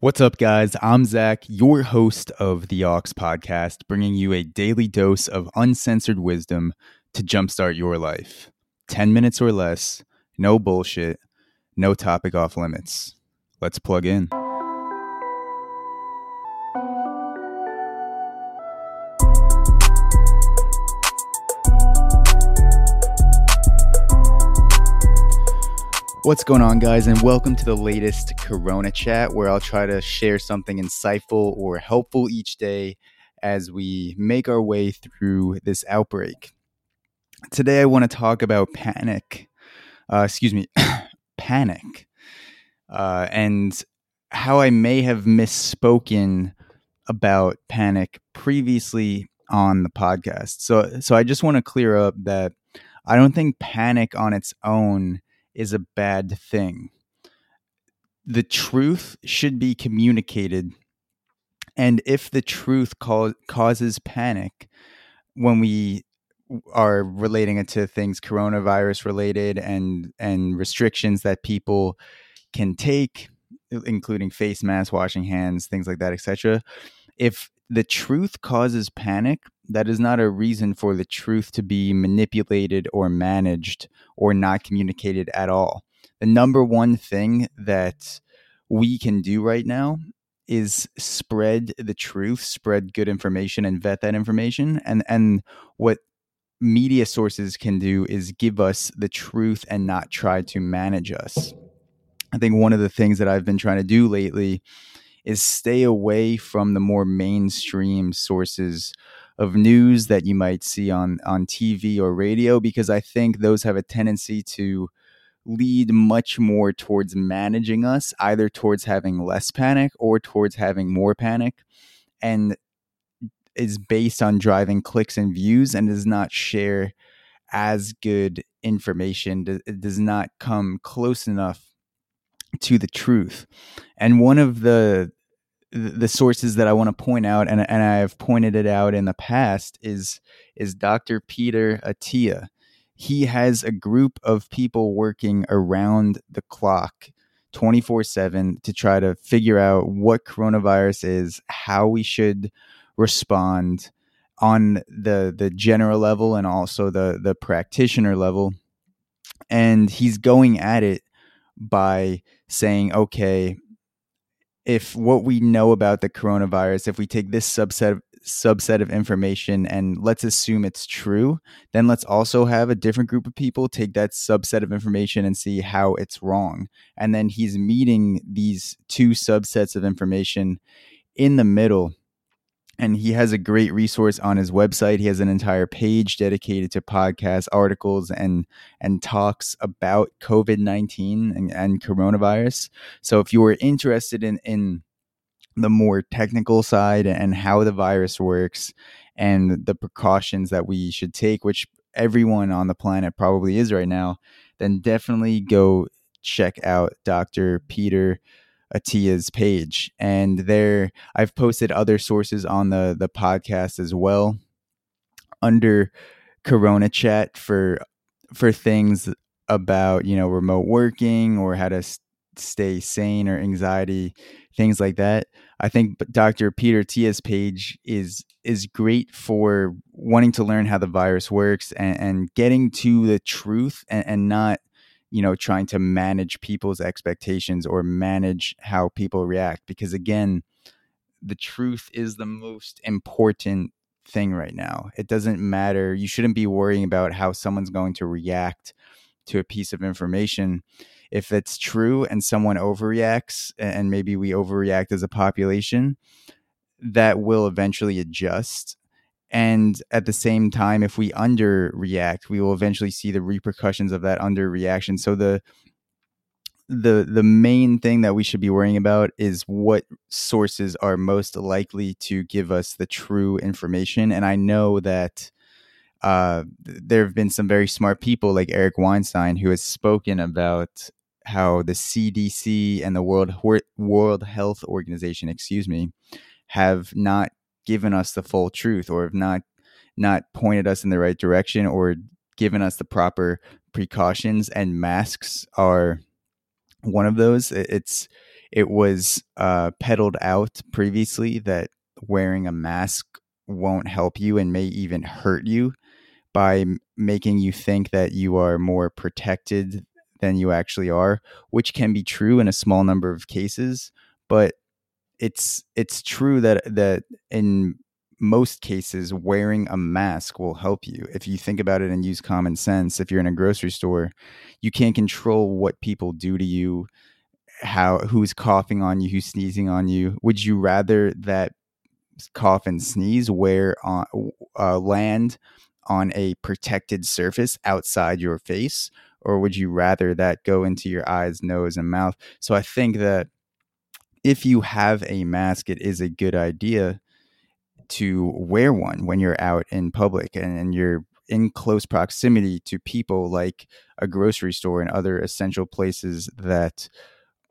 What's up, guys? I'm Zach, your host of the Aux podcast, bringing you a daily dose of uncensored wisdom to jumpstart your life. 10 minutes or less, no bullshit, no topic off limits. Let's plug in. What's going on, guys, and welcome to the latest Corona Chat, where I'll try to share something insightful or helpful each day as we make our way through this outbreak. Today, I want to talk about panic. Uh, excuse me, panic, uh, and how I may have misspoken about panic previously on the podcast. So, so I just want to clear up that I don't think panic on its own is a bad thing. The truth should be communicated. And if the truth ca- causes panic when we are relating it to things coronavirus related and and restrictions that people can take including face masks washing hands things like that etc if the truth causes panic that is not a reason for the truth to be manipulated or managed or not communicated at all. The number one thing that we can do right now is spread the truth, spread good information and vet that information. And and what media sources can do is give us the truth and not try to manage us. I think one of the things that I've been trying to do lately is stay away from the more mainstream sources of news that you might see on on TV or radio because I think those have a tendency to lead much more towards managing us either towards having less panic or towards having more panic and is based on driving clicks and views and does not share as good information it does not come close enough to the truth. And one of the the sources that I want to point out, and, and I've pointed it out in the past, is is Dr. Peter Attia. He has a group of people working around the clock, twenty four seven, to try to figure out what coronavirus is, how we should respond on the the general level and also the the practitioner level. And he's going at it by saying, okay, if what we know about the coronavirus, if we take this subset of, subset of information and let's assume it's true, then let's also have a different group of people take that subset of information and see how it's wrong. And then he's meeting these two subsets of information in the middle and he has a great resource on his website. He has an entire page dedicated to podcasts, articles, and and talks about COVID nineteen and, and coronavirus. So if you were interested in in the more technical side and how the virus works and the precautions that we should take, which everyone on the planet probably is right now, then definitely go check out Dr. Peter Attia's page, and there I've posted other sources on the the podcast as well. Under Corona Chat for for things about you know remote working or how to s- stay sane or anxiety things like that. I think dr peter Attia's page is is great for wanting to learn how the virus works and, and getting to the truth and, and not you know trying to manage people's expectations or manage how people react because again the truth is the most important thing right now. It doesn't matter. You shouldn't be worrying about how someone's going to react to a piece of information. If it's true and someone overreacts and maybe we overreact as a population that will eventually adjust and at the same time if we underreact we will eventually see the repercussions of that underreaction. So the the the main thing that we should be worrying about is what sources are most likely to give us the true information. And i know that uh, there have been some very smart people like eric weinstein who has spoken about how the cdc and the world world health organization excuse me have not given us the full truth or have not not pointed us in the right direction or given us the proper precautions and masks are one of those. It's it was uh, peddled out previously that wearing a mask won't help you and may even hurt you by making you think that you are more protected than you actually are, which can be true in a small number of cases, but it's it's true that that in most cases wearing a mask will help you. If you think about it and use common sense, if you're in a grocery store, you can't control what people do to you, how who's coughing on you, who's sneezing on you. Would you rather that cough and sneeze where on uh, land on a protected surface outside your face or would you rather that go into your eyes, nose and mouth? So I think that if you have a mask, it is a good idea to wear one when you're out in public and, and you're in close proximity to people like a grocery store and other essential places that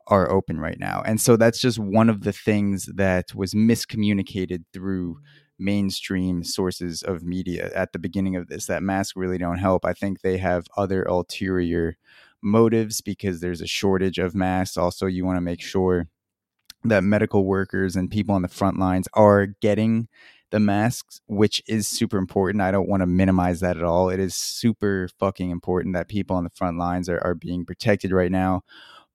are open right now. And so that's just one of the things that was miscommunicated through mainstream sources of media at the beginning of this that masks really don't help i think they have other ulterior motives because there's a shortage of masks also you want to make sure that medical workers and people on the front lines are getting the masks, which is super important. I don't want to minimize that at all. It is super fucking important that people on the front lines are, are being protected right now.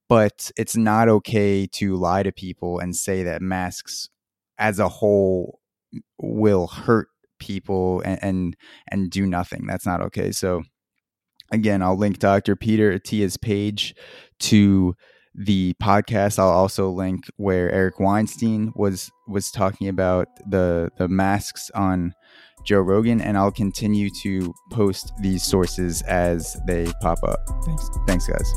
But it's not okay to lie to people and say that masks as a whole will hurt people and, and, and do nothing. That's not okay. So again, I'll link Dr. Peter Attia's page to the podcast i'll also link where eric weinstein was was talking about the the masks on joe rogan and i'll continue to post these sources as they pop up. Thanks. Thanks guys